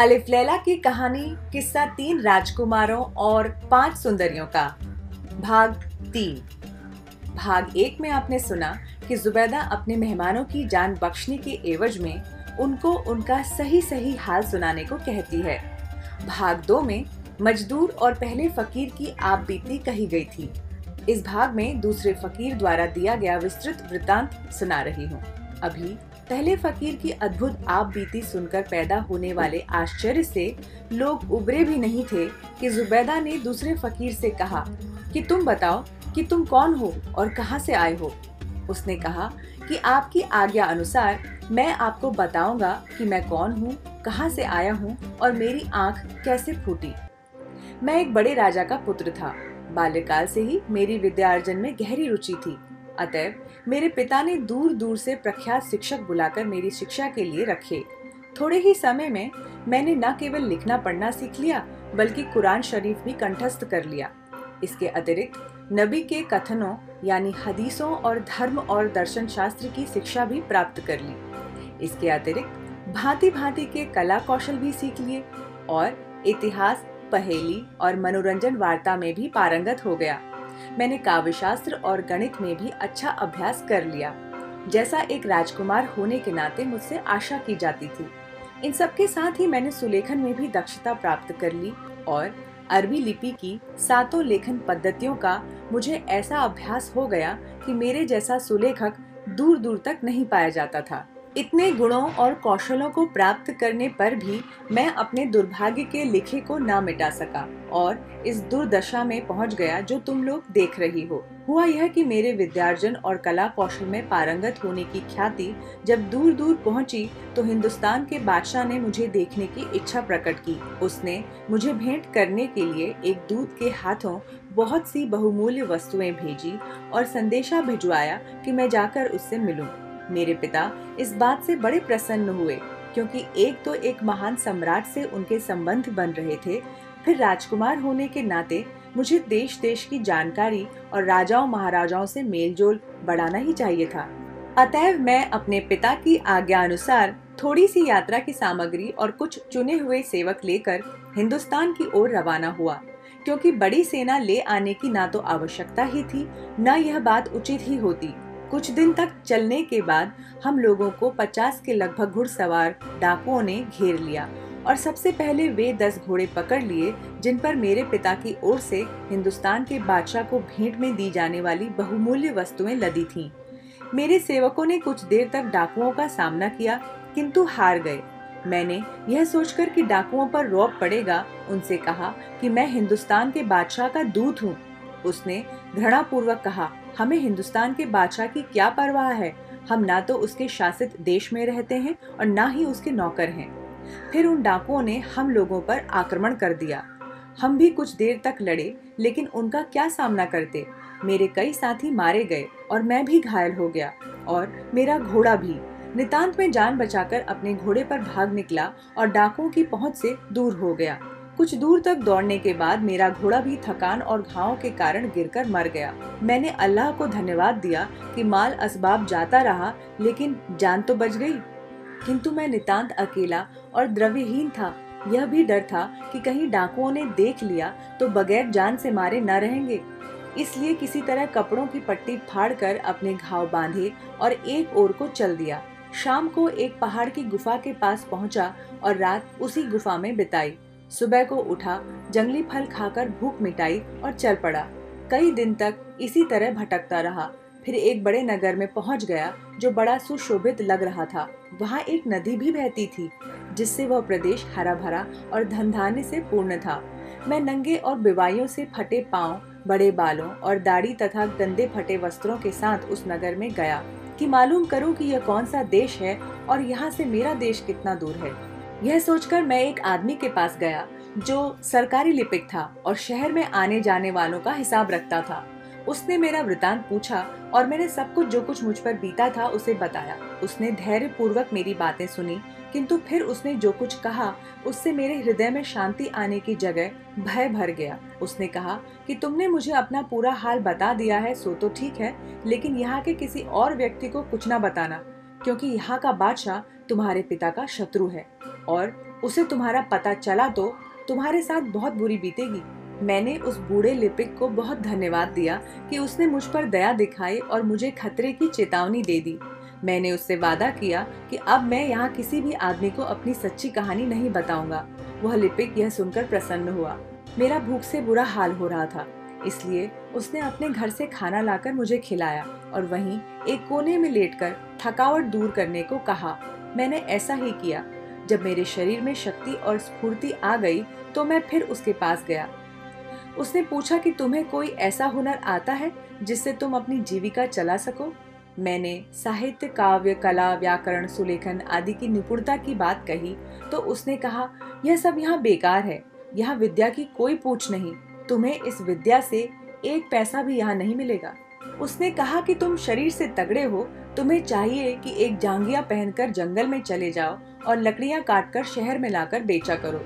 अलिफ लैला की कहानी किस्सा तीन राजकुमारों और पाँच सुंदरियों का। भाग तीन। भाग एक में आपने सुना कि जुबैदा अपने मेहमानों की जान बख्शने के एवज में उनको उनका सही सही हाल सुनाने को कहती है। भाग दो में मजदूर और पहले फकीर की आप बीती कही गई थी। इस भाग में दूसरे फकीर द्वारा दिया गया विस्तृत वृतांत सुना रही हूँ। अभी पहले फकीर की अद्भुत आप बीती सुनकर पैदा होने वाले आश्चर्य से लोग उबरे भी नहीं थे कि जुबैदा ने दूसरे फकीर से कहा कि तुम बताओ कि तुम कौन हो और कहाँ से आए हो? उसने कहा कि आपकी आज्ञा अनुसार मैं आपको बताऊँगा कि मैं कौन हूँ, कहाँ से आया हूँ और मेरी आँख कैसे फूटी। मैं एक बड़े राजा का पुत्र था। बाल्यकाल से ही मेरी विद्यार्जन में गहरी रुचि थी। अतएव मेरे पिता ने दूर दूर से प्रख्यात शिक्षक बुलाकर मेरी शिक्षा के लिए रखे। थोड़े ही समय में मैंने न केवल लिखना पढ़ना सीख लिया, बल्कि कुरान शरीफ भी कंठस्थ कर लिया। इसके अतिरिक्त नबी के कथनों, यानी हदीसों और धर्म और दर्शन शास्त्र की शिक्षा भी प्राप्त कर ली। इसके अतिरिक्त भांति भांति के कला कौशल भी सीख लिए और इतिहास, पहेली और मनोरंजन वार्ता में भी पारंगत हो गया। मैंने काव्य शास्त्र और गणित में भी अच्छा अभ्यास कर लिया। जैसा एक राजकुमार होने के नाते मुझसे आशा की जाती थी। इन सबके साथ ही मैंने सुलेखन में भी दक्षता प्राप्त कर ली और अरबी लिपि की सातों लेखन पद्धतियों का मुझे ऐसा अभ्यास हो गया कि मेरे जैसा सुलेखक दूर दूर तक नहीं पाया जाता था। इतने गुणों और कौशलों को प्राप्त करने पर भी मैं अपने दुर्भाग्य के लिखे को ना मिटा सका और इस दुर्दशा में पहुँच गया जो तुम लोग देख रही हो हुआ यह कि मेरे विद्यार्जन और कला कौशल में पारंगत होने की ख्याति जब दूर दूर पहुँची तो हिंदुस्तान के बादशाह ने मुझे देखने की इच्छा प्रकट की उसने मुझे भेंट करने के लिए एक दूत के हाथों बहुत सी बहुमूल्य वस्तुएँ भेजी और संदेशा भिजवाया कि मैं जाकर उससे मिलूं। मेरे पिता इस बात से बड़े प्रसन्न हुए, क्योंकि एक तो एक महान सम्राट से उनके संबंध बन रहे थे, फिर राजकुमार होने के नाते मुझे देश देश की जानकारी और राजाओं महाराजाओं से मेलजोल बढ़ाना ही चाहिए था। अतएव मैं अपने पिता की आज्ञा अनुसार थोड़ी सी यात्रा की सामग्री और कुछ चुने हुए सेवक लेकर हिंदुस्तान की ओर रवाना हुआ, क्योंकि बड़ी सेना ले आने की ना तो आवश्यकता ही थी, न यह बात उचित ही होती। कुछ दिन तक चलने के बाद हम लोगों को पचास के लगभग घुड़सवार डाकुओं ने घेर लिया और सबसे पहले वे दस घोड़े पकड़ लिए, जिन पर मेरे पिता की ओर से हिंदुस्तान के बादशाह को भेंट में दी जाने वाली बहुमूल्य वस्तुएँ लदी थीं। मेरे सेवकों ने कुछ देर तक डाकुओं का सामना किया, किंतु हार गए मैंने यह सोचकर कि डाकुओं पर रौब पड़ेगा, उनसे कहा कि मैं हिंदुस्तान के बादशाह का दूत हूँ उसने घृणा पूर्वक कहा, हमें हिंदुस्तान के बादशाह की क्या परवाह है? हम ना तो उसके शासित देश में रहते हैं और ना ही उसके नौकर हैं। फिर उन डाकुओं ने हम लोगों पर आक्रमण कर दिया। हम भी कुछ देर तक लड़े, लेकिन उनका क्या सामना करते? मेरे कई साथी मारे गए और मैं भी घायल हो गया और मेरा घोड़ा भी। नितांत में जान बचाकर अपने घोड़े पर भाग निकला और डाकुओं की पहुँच से दूर हो गया। कुछ दूर तक दौड़ने के बाद मेरा घोड़ा भी थकान और घावों के कारण गिरकर मर गया। मैंने अल्लाह को धन्यवाद दिया कि माल असबाब जाता रहा, लेकिन जान तो बच गई। किंतु मैं नितांत अकेला और द्रव्यहीन था। यह भी डर था कि कहीं डाकुओं ने देख लिया तो बगैर जान से मारे न रहेंगे। इसलिए किसी तरह कपड़ों की पट्टी फाड़कर अपने घाव बांधे और एक ओर को चल दिया। शाम को एक पहाड़ की गुफा के पास पहुँचा और रात उसी गुफा में बिताई। सुबह को उठा, जंगली फल खाकर भूख मिटाई और चल पड़ा। कई दिन तक इसी तरह भटकता रहा। फिर एक बड़े नगर में पहुँच गया, जो बड़ा सुशोभित लग रहा था। वहाँ एक नदी भी बहती थी, जिससे वह प्रदेश हरा भरा और धनधान्य से पूर्ण था। मैं नंगे और बिवाइयों से फटे पाँव, बड़े बालों और दाढ़ी तथा गंदे फटे वस्त्रों के साथ उस नगर में गया कि मालूम करूँ कि यह कौन सा देश है और यहाँ से मेरा देश कितना दूर है। यह सोचकर मैं एक आदमी के पास गया, जो सरकारी लिपिक था और शहर में आने जाने वालों का हिसाब रखता था। उसने मेरा वृतांत पूछा और मैंने सब कुछ जो कुछ मुझ पर बीता था उसे बताया। उसने धैर्य पूर्वक मेरी बातें सुनी, किंतु फिर उसने जो कुछ कहा, उससे मेरे हृदय में शांति आने की जगह भय भर गया। उसने कहा कि तुमने मुझे अपना पूरा हाल बता दिया है, सो तो ठीक है, लेकिन यहाँ के किसी और व्यक्ति को कुछ न बताना, क्योंकि यहाँ का बादशाह तुम्हारे पिता का शत्रु है। और उसे तुम्हारा पता चला तो तुम्हारे साथ बहुत बुरी बीतेगी। मैंने उस बूढ़े लिपिक को बहुत धन्यवाद दिया कि उसने मुझ पर दया दिखाई और मुझे खतरे की चेतावनी दे दी। मैंने उससे वादा किया कि अब मैं यहाँ किसी भी आदमी को अपनी सच्ची कहानी नहीं बताऊँगा। वह लिपिक यह सुनकर प्रसन्न हुआ। मेरा भूख से बुरा हाल हो रहा था, इसलिए उसने अपने घर से खाना लाकर मुझे खिलाया और वहीं एक कोने में लेटकर थकावट दूर करने को कहा। मैंने ऐसा ही किया। जब मेरे शरीर में शक्ति और स्फूर्ति आ गई तो मैं फिर उसके पास गया। उसने पूछा कि तुम्हें कोई ऐसा हुनर आता है जिससे तुम अपनी जीविका चला सको? मैंने साहित्य, काव्य, कला, व्याकरण, सुलेखन आदि की निपुणता की बात कही तो उसने कहा, यह सब यहाँ बेकार है, यहाँ विद्या की कोई पूछ नहीं, तुम्हें इस विद्या से एक पैसा भी यहाँ नहीं मिलेगा। उसने कहा कि तुम शरीर से तगड़े हो, तुम्हें चाहिए कि एक जांगिया पहनकर जंगल में चले जाओ और लकड़ियाँ काटकर शहर में लाकर बेचा करो।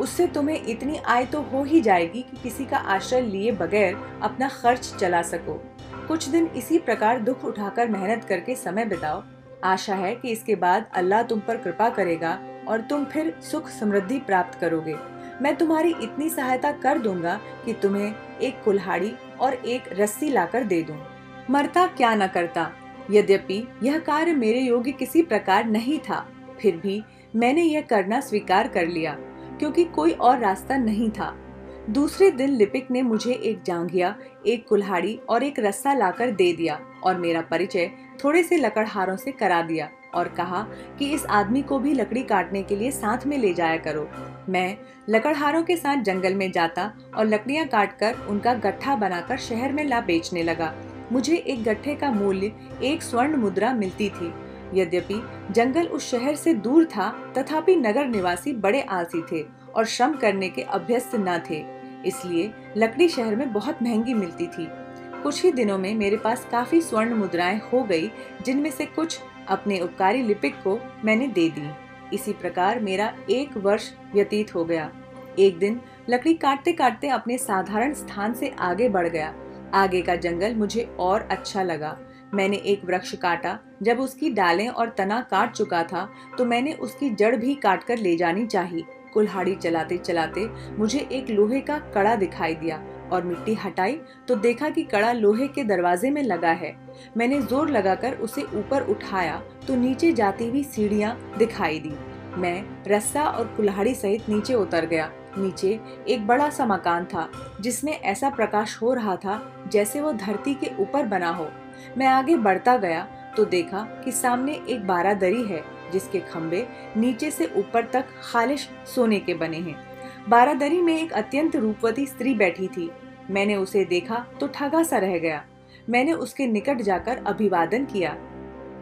उससे तुम्हें इतनी आय तो हो ही जाएगी कि किसी का आश्रय लिए बगैर अपना खर्च चला सको। कुछ दिन इसी प्रकार दुख उठाकर मेहनत करके समय बिताओ। आशा है कि इसके बाद अल्लाह तुम पर कृपा करेगा और तुम फिर सुख समृद्धि प्राप्त करोगे। मैं तुम्हारी इतनी सहायता कर दूँगा कि तुम्हें एक कुल्हाड़ी और एक रस्सी लाकर दे दूँ। मरता क्या न करता? यद्यपि यह कार्य मेरे योग्य किसी प्रकार नहीं था। फिर भी मैंने यह करना स्वीकार कर लिया, क्योंकि कोई और रास्ता नहीं था। दूसरे दिन लिपिक ने मुझे एक जांघिया, एक कुल्हाड़ी और एक रस्सा लाकर दे दिया और मेरा परिचय थोड़े से लकड़हारों से करा दिया और कहा कि इस आदमी को भी लकड़ी काटने के लिए साथ में ले जाया करो। मैं लकड़हारों के साथ जंगल में जाता और लकड़ियाँ काट कर उनका गट्ठा बनाकर शहर में ला बेचने लगा। मुझे एक गट्ठे का मूल्य एक स्वर्ण मुद्रा मिलती थी। यद्यपि जंगल उस शहर से दूर था, तथापि नगर निवासी बड़े आलसी थे और श्रम करने के अभ्यस्त न थे, इसलिए लकड़ी शहर में बहुत महँगी मिलती थी। कुछ ही दिनों में मेरे पास काफ़ी स्वर्ण मुद्राएँ हो गई, जिनमें से कुछ अपने उपकारी लिपिक को मैंने दे दी। इसी प्रकार मेरा एक वर्ष व्यतीत हो गया। एक दिन लकड़ी काटते काटते अपने साधारण स्थान से आगे बढ़ गया। आगे का जंगल मुझे और अच्छा लगा। मैंने एक वृक्ष काटा। जब उसकी डालें और तना काट चुका था तो मैंने उसकी जड़ भी काट कर ले जानी चाहिए कुल्हाड़ी चलाते चलाते मुझे एक लोहे का कड़ा दिखाई दिया और मिट्टी हटाई तो देखा कि कड़ा लोहे के दरवाजे में लगा है। मैंने ज़ोर लगाकर उसे ऊपर उठाया तो नीचे जाती हुई सीढ़ियाँ दिखाई दी। मैं रस्सा और कुल्हाड़ी सहित नीचे उतर गया। नीचे एक बड़ा सा मकान था, जिसमें ऐसा प्रकाश हो रहा था जैसे वो धरती के ऊपर बना हो। मैं आगे बढ़ता गया तो देखा कि सामने एक बारादरी है, जिसके खम्बे नीचे से ऊपर तक खालिश सोने के बने हैं। बारादरी में एक अत्यंत रूपवती स्त्री बैठी थी। मैंने उसे देखा तो ठगा सा रह गया। मैंने उसके निकट जाकर अभिवादन किया।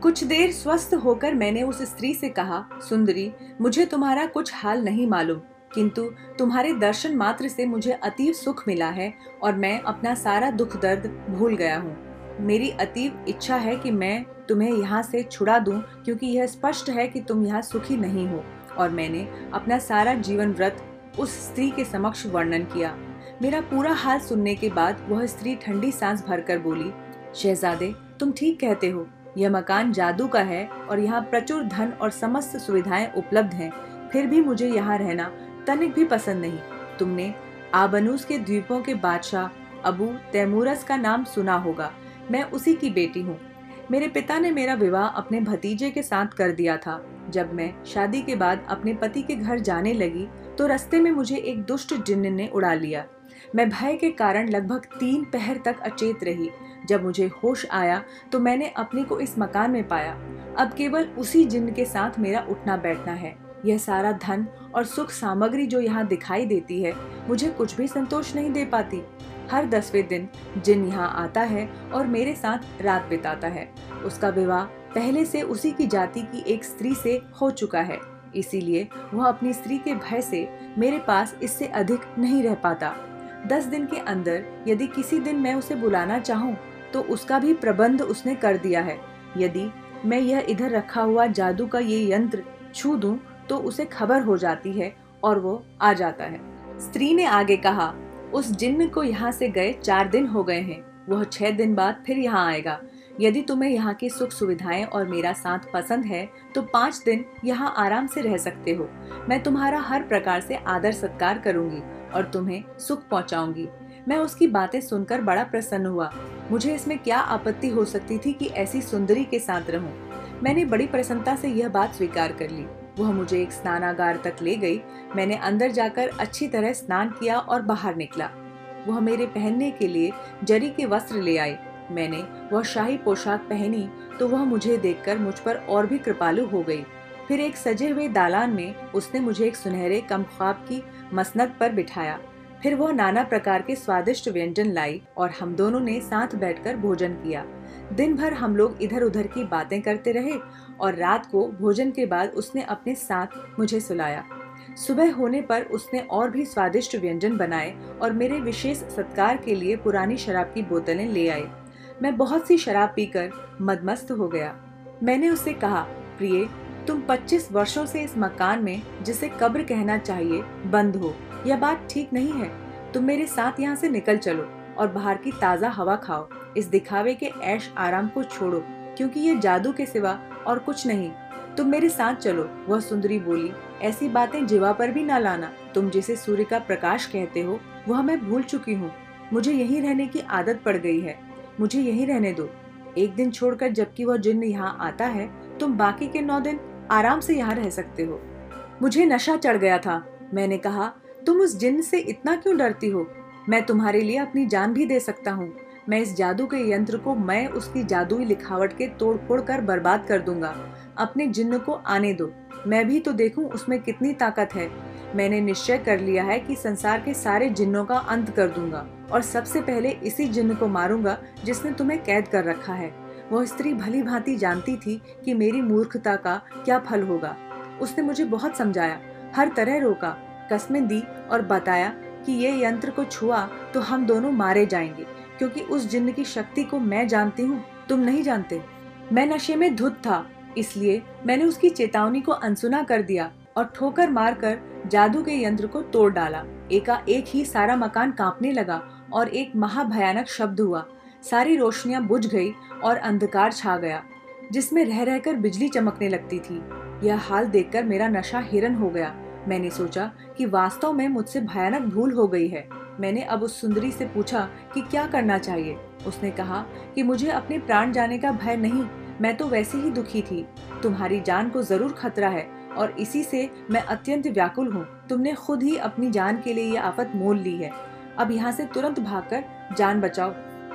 कुछ देर स्वस्थ होकर मैंने उस स्त्री से कहा, सुंदरी, मुझे तुम्हारा कुछ हाल नहीं मालूम, किंतु तुम्हारे दर्शन मात्र से मुझे अतीव सुख मिला है और मैं अपना सारा दुख दर्द भूल गया हूँ। मेरी अतीव इच्छा है कि मैं तुम्हें यहाँ से छुड़ा दूँ, क्योंकि यह स्पष्ट है कि तुम यहाँ सुखी नहीं हो। और मैंने अपना सारा जीवन व्रत उस स्त्री के समक्ष वर्णन किया। मेरा पूरा हाल सुनने के बाद वह स्त्री ठंडी सांस भरकर बोली, शहजादे, तुम ठीक कहते हो। यह मकान जादू का है और यहाँ प्रचुर धन और समस्त सुविधाएँ उपलब्ध हैं। फिर भी मुझे यहाँ रहना तनिक भी पसंद नहीं। तुमने आबनूस के द्वीपों के बादशाह अबू तैमूरस का नाम सुना होगा। मैं उसी की बेटी हूँ। मेरे पिता ने मेरा विवाह अपने भतीजे के साथ कर दिया था। जब मैं शादी के बाद अपने पति के घर जाने लगी तो रास्ते में मुझे एक दुष्ट जिन्न ने उड़ा लिया। मैं भय के कारण लगभग तीन पहर तक अचेत रही। जब मुझे होश आया तो मैंने अपने को इस मकान में पाया। अब केवल उसी जिन्न के साथ मेरा उठना बैठना है। यह सारा धन और सुख सामग्री जो यहाँ दिखाई देती है, मुझे कुछ भी संतोष नहीं दे पाती। हर दसवें दिन जिन यहाँ आता है और मेरे साथ रात बिताता है, उसका विवाह पहले से उसी की जाति की एक स्त्री से हो चुका है। इसीलिए वह अपनी स्त्री के भय से मेरे पास इससे अधिक नहीं रह पाता। दस दिन के अंदर यदि किसी दिन मैं उसे बुलाना चाहूँ तो उसका भी प्रबंध उसने कर दिया है। यदि मैं यह इधर रखा हुआ जादू का ये यंत्र छू दूँ तो उसे खबर हो जाती है और वो आ जाता है। स्त्री ने आगे कहा, उस जिन्न को यहाँ से गए चार दिन हो गए हैं। वह छह दिन बाद फिर यहाँ आएगा। यदि तुम्हें यहाँ की सुख सुविधाएँ और मेरा साथ पसंद है तो पाँच दिन यहाँ आराम से रह सकते हो। मैं तुम्हारा हर प्रकार से आदर सत्कार करूँगी और तुम्हें सुख पहुँचाऊँगी। मैं उसकी बातें सुनकर बड़ा प्रसन्न हुआ। मुझे इसमें क्या आपत्ति हो सकती थी कि ऐसी सुंदरी के साथ रहूँ। मैंने बड़ी प्रसन्नता से यह बात स्वीकार कर ली। वह मुझे एक स्नानागार तक ले गई। मैंने अंदर जाकर अच्छी तरह स्नान किया और बाहर निकला। वह मेरे पहनने के लिए जरी के वस्त्र ले आई मैंने वह शाही पोशाक पहनी तो वह मुझे देखकर मुझ पर और भी कृपालु हो गई। फिर एक सजे हुए दालान में उसने मुझे एक सुनहरे कम ख्वाब की मसनद पर बिठाया। फिर वह नाना प्रकार के स्वादिष्ट व्यंजन लाई और हम दोनों ने साथ बैठकर भोजन किया। दिन भर हम लोग इधर उधर की बातें करते रहे और रात को भोजन के बाद उसने अपने साथ मुझे सुलाया। सुबह होने पर उसने और भी स्वादिष्ट व्यंजन बनाए और मेरे विशेष सत्कार के लिए पुरानी शराब की बोतलें ले आए। मैं बहुत सी शराब पीकर मदमस्त हो गया। मैंने उससे कहा, प्रिय, तुम 25 वर्षों से इस मकान में, जिसे कब्र कहना चाहिए, बंद हो। यह बात ठीक नहीं है। तुम मेरे साथ यहाँ से निकल चलो और बाहर की ताज़ा हवा खाओ। इस दिखावे के ऐश आराम को छोड़ो, क्योंकि ये जादू के सिवा और कुछ नहीं। तुम मेरे साथ चलो, वह सुंदरी बोली। ऐसी बातें जीवा पर भी ना लाना। तुम जिसे सूर्य का प्रकाश कहते हो, वह मैं भूल चुकी हूँ। मुझे यहीं रहने की आदत पड़ गई है। मुझे यहीं रहने दो। एक दिन छोड़कर जबकि वह जिन्न यहाँ आता है, तुम बाकी के नौ दिन आराम से यहाँ रह सकते हो। मुझे नशा चढ़ गया था। मैंने कहा तुम उस जिन्न से इतना क्यों डरती हो? मैं तुम्हारे लिए अपनी जान भी दे सकता हूँ। मैं इस जादू के यंत्र को, मैं उसकी जादुई लिखावट के तोड़ फोड़ कर बर्बाद कर दूँगा। अपने जिन्न को आने दो। मैं भी तो देखूँ उसमें कितनी ताकत है। मैंने निश्चय कर लिया है कि संसार के सारे जिन्नों का अंत कर दूँगा और सबसे पहले इसी जिन्न को मारूँगा जिसने तुम्हें कैद कर रखा है। वह स्त्री भली भांति जानती थी कि मेरी मूर्खता का क्या फल होगा। उसने मुझे बहुत समझाया, हर तरह रोका। कस्में दी और बताया कि ये यंत्र को छुआ तो हम दोनों मारे जाएँगे, क्योंकि उस जिन्न की शक्ति को मैं जानती हूँ, तुम नहीं जानते। मैं नशे में धुत था, इसलिए मैंने उसकी चेतावनी को अनसुना कर दिया और ठोकर मारकर जादू के यंत्र को तोड़ डाला। एका एक ही सारा मकान कांपने लगा और एक महाभयानक शब्द हुआ। सारी रोशनियाँ बुझ गई और अंधकार छा गया, जिसमें रह रहकर बिजली चमकने लगती थी। यह हाल देखकर मेरा नशा हिरन हो गया। मैंने सोचा कि वास्तव में मुझसे भयानक भूल हो गई है। मैंने अब उस सुंदरी से पूछा कि क्या करना चाहिए? उसने कहा कि मुझे अपने प्राण जाने का भय नहीं, मैं तो वैसे ही दुखी थी। तुम्हारी जान को ज़रूर खतरा है और इसी से मैं अत्यंत व्याकुल हूँ। तुमने खुद ही अपनी जान के लिए यह आफत मोल ली है। अब यहाँ से तुरंत भागकर जान बचाओ।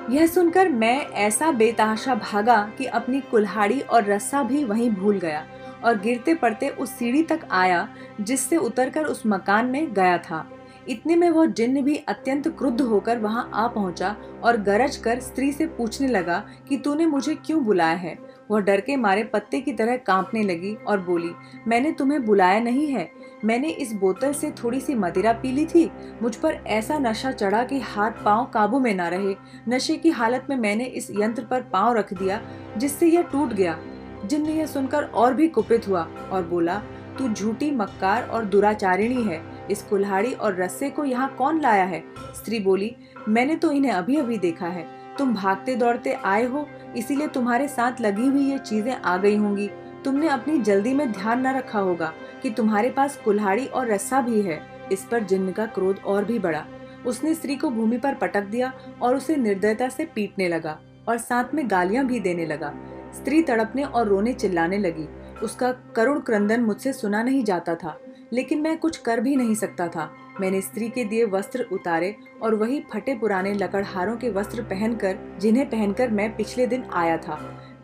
यह सुनकर मैं ऐसा बेतहाशा भागा कि अपनी कुल्हाड़ी और रस्सा भी वहीं भूल गया। और गिरते पड़ते उस सीढ़ी तक आया, जिससे उतरकर उस मकान में गया था। इतने में वह जिन्न भी अत्यंत क्रुद्ध होकर वहाँ आ पहुँचा और गरज कर स्त्री से पूछने लगा कि, तूने मुझे क्यों बुलाया है? वह डर के मारे पत्ते की तरह कांपने लगी और बोली, मैंने तुम्हें बुलाया नहीं है। मैंने इस बोतल से थोड़ी सी मदिरा पी ली थी। मुझ पर ऐसा नशा चढ़ा कि हाथ पाँव काबू में ना रहे। नशे की हालत में मैंने इस यंत्र पर पाँव रख दिया, जिससे यह टूट गया। जिन्न यह सुनकर और भी कुपित हुआ और बोला, तू झूठी मक्कार और दुराचारिणी है। इस कुल्हाड़ी और रस्से को यहाँ कौन लाया है? स्त्री बोली, मैंने तो इन्हें अभी अभी देखा है। तुम भागते दौड़ते आए हो, इसीलिए तुम्हारे साथ लगी हुई ये चीज़ें आ गई होंगी। तुमने अपनी जल्दी में ध्यान न रखा होगा कि तुम्हारे पास कुल्हाड़ी और रस्सा भी है। इस पर जिन्न का क्रोध और भी बढ़ा। उसने स्त्री को भूमि पर पटक दिया और उसे निर्दयता से पीटने लगा और साथ में गालियाँ भी देने लगा। स्त्री तड़पने और रोने चिल्लाने लगी। उसका करुण क्रंदन मुझसे सुना नहीं जाता था, लेकिन मैं कुछ कर भी नहीं सकता था। मैंने स्त्री के दिए वस्त्र उतारे और वही फटे पुराने लकड़हारों के वस्त्र पहनकर, जिन्हें पहनकर मैं पिछले दिन आया था।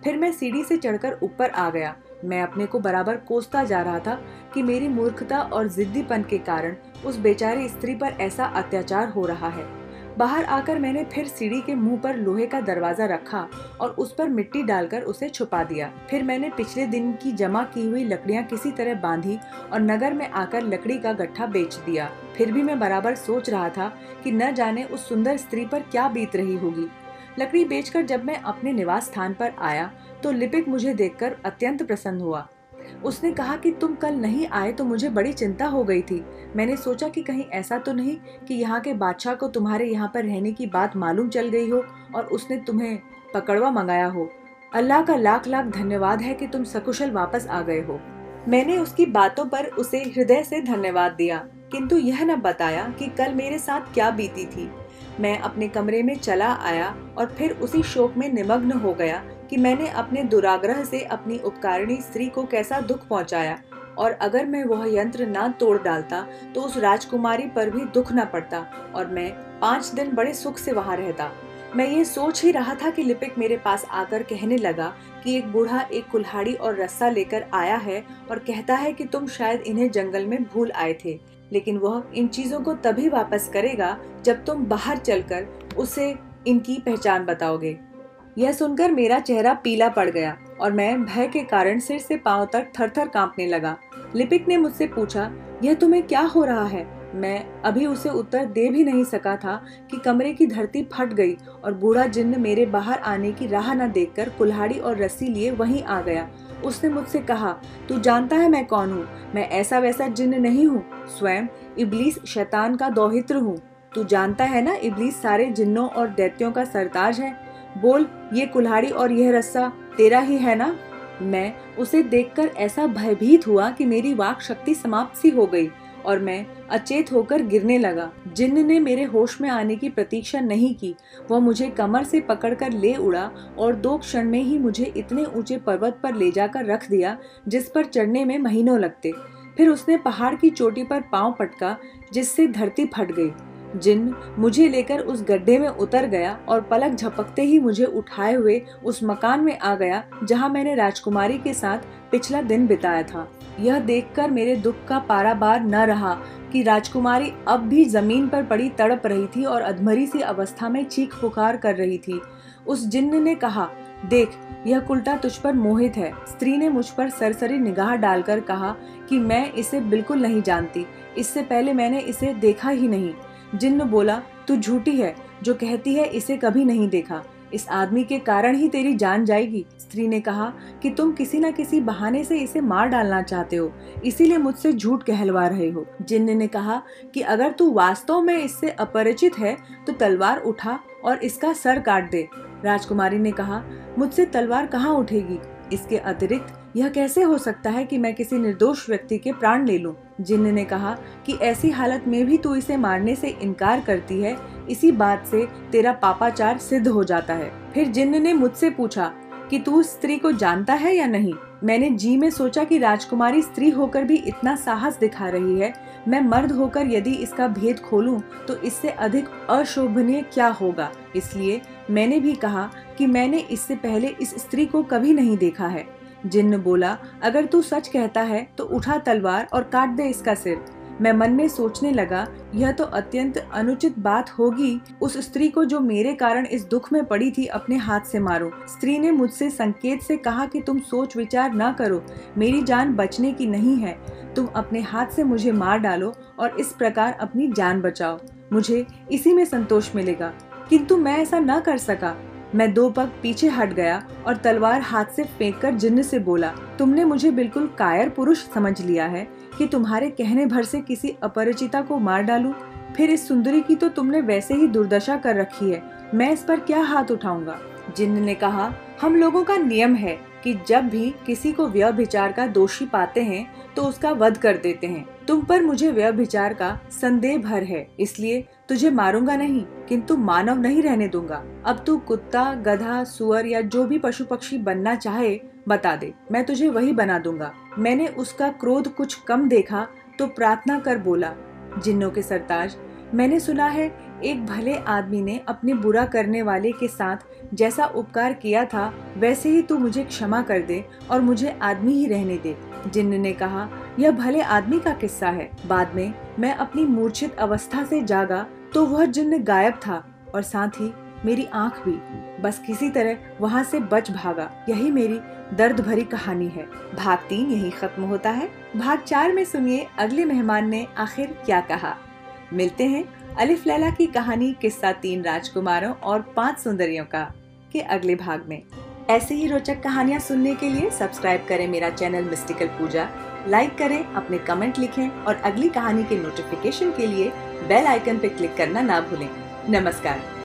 फिर मैं सीढ़ी से चढ़कर ऊपर आ गया। मैं अपने को बराबर कोसता जा रहा था कि मेरी मूर्खता और जिद्दीपन के कारण उस बेचारी स्त्री पर ऐसा अत्याचार हो रहा है। बाहर आकर मैंने फिर सीढ़ी के मुँह पर लोहे का दरवाज़ा रखा और उस पर मिट्टी डालकर उसे छुपा दिया। फिर मैंने पिछले दिन की जमा की हुई लकड़ियाँ किसी तरह बांधी और नगर में आकर लकड़ी का गट्ठा बेच दिया। फिर भी मैं बराबर सोच रहा था कि न जाने उस सुंदर स्त्री पर क्या बीत रही होगी। लकड़ी बेचकर जब मैं अपने निवास स्थान पर आया तो लिपिक मुझे देखकर अत्यंत प्रसन्न हुआ। उसने कहा कि तुम कल नहीं आए तो मुझे बड़ी चिंता हो गई थी। मैंने सोचा कि कहीं ऐसा तो नहीं कि यहाँ के बादशाह को तुम्हारे यहाँ पर रहने की बात मालूम चल गई हो और उसने तुम्हें पकड़वा मंगाया हो। अल्लाह का लाख लाख धन्यवाद है कि तुम सकुशल वापस आ गए हो। मैंने उसकी बातों पर उसे हृदय से धन्यवाद दिया, किंतु यह न बताया कि कल मेरे साथ क्या बीती थी। मैं अपने कमरे में चला आया और फिर उसी शोक में निमग्न हो गया कि मैंने अपने दुराग्रह से अपनी उपकारिणी स्त्री को कैसा दुख पहुँचाया और अगर मैं वह यंत्र ना तोड़ डालता तो उस राजकुमारी पर भी दुख न पड़ता और मैं पाँच दिन बड़े सुख से वहाँ रहता। मैं ये सोच ही रहा था कि लिपिक मेरे पास आकर कहने लगा कि एक बूढ़ा एक कुल्हाड़ी और रस्सा लेकर आया है और कहता है कि तुम शायद इन्हें जंगल में भूल आए थे, लेकिन वह इन चीज़ों को तभी वापस करेगा जब तुम बाहर चलकर उसे इनकी पहचान बताओगे। यह सुनकर मेरा चेहरा पीला पड़ गया और मैं भय के कारण सिर से पाँव तक थर थर कांपने लगा। लिपिक ने मुझसे पूछा, यह तुम्हें क्या हो रहा है? मैं अभी उसे उत्तर दे भी नहीं सका था कि कमरे की धरती फट गई और बूढ़ा जिन्न मेरे बाहर आने की राह न देखकर कुल्हाड़ी और रस्सी लिए वहीं आ गया। उसने मुझसे कहा, तू जानता है मैं कौन हूँ? मैं ऐसा वैसा जिन्न नहीं हूँ। स्वयं इबलीस शैतान का दोहित्र हूँ। तू जानता है ना इबलीस सारे जिन्नों और दैत्यों का सरताज है? बोल, ये कुल्हाड़ी और यह रस्सा तेरा ही है ना? मैं उसे देखकर ऐसा भयभीत हुआ कि मेरी वाक शक्ति समाप्त सी हो गई और मैं अचेत होकर गिरने लगा। जिन्न ने मेरे होश में आने की प्रतीक्षा नहीं की। वह मुझे कमर से पकड़कर ले उड़ा और दो क्षण में ही मुझे इतने ऊँचे पर्वत पर ले जाकर रख दिया, जिस पर चढ़ने में महीनों लगते। फिर उसने पहाड़ की चोटी पर पाँव पटका, जिससे धरती फट गई। जिन मुझे लेकर उस गड्ढे में उतर गया और पलक झपकते ही मुझे उठाए हुए उस मकान में आ गया, जहाँ मैंने राजकुमारी के साथ पिछला दिन बिताया था। यह देखकर मेरे दुख का पाराबार न रहा कि राजकुमारी अब भी ज़मीन पर पड़ी तड़प रही थी और अधमरी सी अवस्था में चीख पुकार कर रही थी। उस जिन्न ने कहा, देख, यह कुल्टा तुझ पर मोहित है। स्त्री ने मुझ पर सरसरी निगाह डालकर कहा कि मैं इसे बिल्कुल नहीं जानती। इससे पहले मैंने इसे देखा ही नहीं। जिन्न बोला, तू झूठी है, जो कहती है इसे कभी नहीं देखा। इस आदमी के कारण ही तेरी जान जाएगी। स्त्री ने कहा कि तुम किसी न किसी बहाने से इसे मार डालना चाहते हो, इसीलिए मुझसे झूठ कहलवा रहे हो। जिन्न ने कहा कि अगर तू वास्तव में इससे अपरिचित है तो तलवार उठा और इसका सर काट दे। राजकुमारी ने कहा, मुझसे तलवार कहाँ उठेगी? इसके अतिरिक्त यह कैसे हो सकता है कि मैं किसी निर्दोष व्यक्ति के प्राण ले लूँ? जिन्न ने कहा कि ऐसी हालत में भी तू इसे मारने से इनकार करती है, इसी बात से तेरा पापाचार सिद्ध हो जाता है। फिर जिन्न ने मुझसे पूछा कि तू स्त्री को जानता है या नहीं? मैंने जी में सोचा कि राजकुमारी स्त्री होकर भी इतना साहस दिखा रही है। मैं मर्द होकर यदि इसका भेद खोलूं तो इससे अधिक अशोभनीय क्या होगा? इसलिए मैंने भी कहा कि मैंने इससे पहले इस स्त्री को कभी नहीं देखा है। जिन्न बोला, अगर तू सच कहता है तो उठा तलवार और काट दे इसका सिर। मैं मन में सोचने लगा, यह तो अत्यंत अनुचित बात होगी। उस स्त्री को जो मेरे कारण इस दुख में पड़ी थी, अपने हाथ से मारो। स्त्री ने मुझसे संकेत से कहा कि तुम सोच विचार न करो। मेरी जान बचने की नहीं है। तुम अपने हाथ से मुझे मार डालो और इस प्रकार अपनी जान बचाओ। मुझे इसी में संतोष मिलेगा। किंतु मैं ऐसा न कर सका। मैं दो पग पीछे हट गया और तलवार हाथ से फेंककर जिन्न से बोला, तुमने मुझे बिल्कुल कायर पुरुष समझ लिया है कि तुम्हारे कहने भर से किसी अपरिचिता को मार डालूं? फिर इस सुंदरी की तो तुमने वैसे ही दुर्दशा कर रखी है, मैं इस पर क्या हाथ उठाऊँगा? जिन्न ने कहा, हम लोगों का नियम है कि जब भी किसी को व्यभिचार का दोषी पाते हैं तो उसका वध कर देते हैं। तुम पर मुझे व्यभिचार का संदेह भर है, इसलिए तुझे मारूँगा नहीं, किंतु मानव नहीं रहने दूँगा। अब तू कुत्ता, गधा, सुअर या जो भी पशु पक्षी बनना चाहे, बता दे, मैं तुझे वही बना दूँगा। मैंने उसका क्रोध कुछ कम देखा तो प्रार्थना कर बोला, जिन्नों के सरताज, मैंने सुना है, एक भले आदमी ने अपने बुरा करने वाले के साथ जैसा उपकार किया था, वैसे ही तू मुझे क्षमा कर दे और मुझे आदमी ही रहने दे। जिन्न ने कहा यह भले आदमी का किस्सा है। बाद में मैं अपनी मूर्छित अवस्था से जागा तो वह जिन्न गायब था और साथ ही मेरी आँख भी। बस किसी तरह वहाँ से बच भागा। यही मेरी दर्द भरी कहानी है। भाग तीन यही खत्म होता है। भाग चार में सुनिए अगले मेहमान ने आखिर क्या कहा। मिलते हैं अलिफ लैला की कहानी किस्सा तीन राजकुमारों और पाँच सुंदरियों का के अगले भाग में। ऐसे ही रोचक कहानियाँ सुनने के लिए सब्सक्राइब करें मेरा चैनल मिस्टिकल पूजा। लाइक करें, अपने कमेंट लिखें और अगली कहानी के नोटिफिकेशन के लिए बेल आइकन पर क्लिक करना ना भूलें। नमस्कार।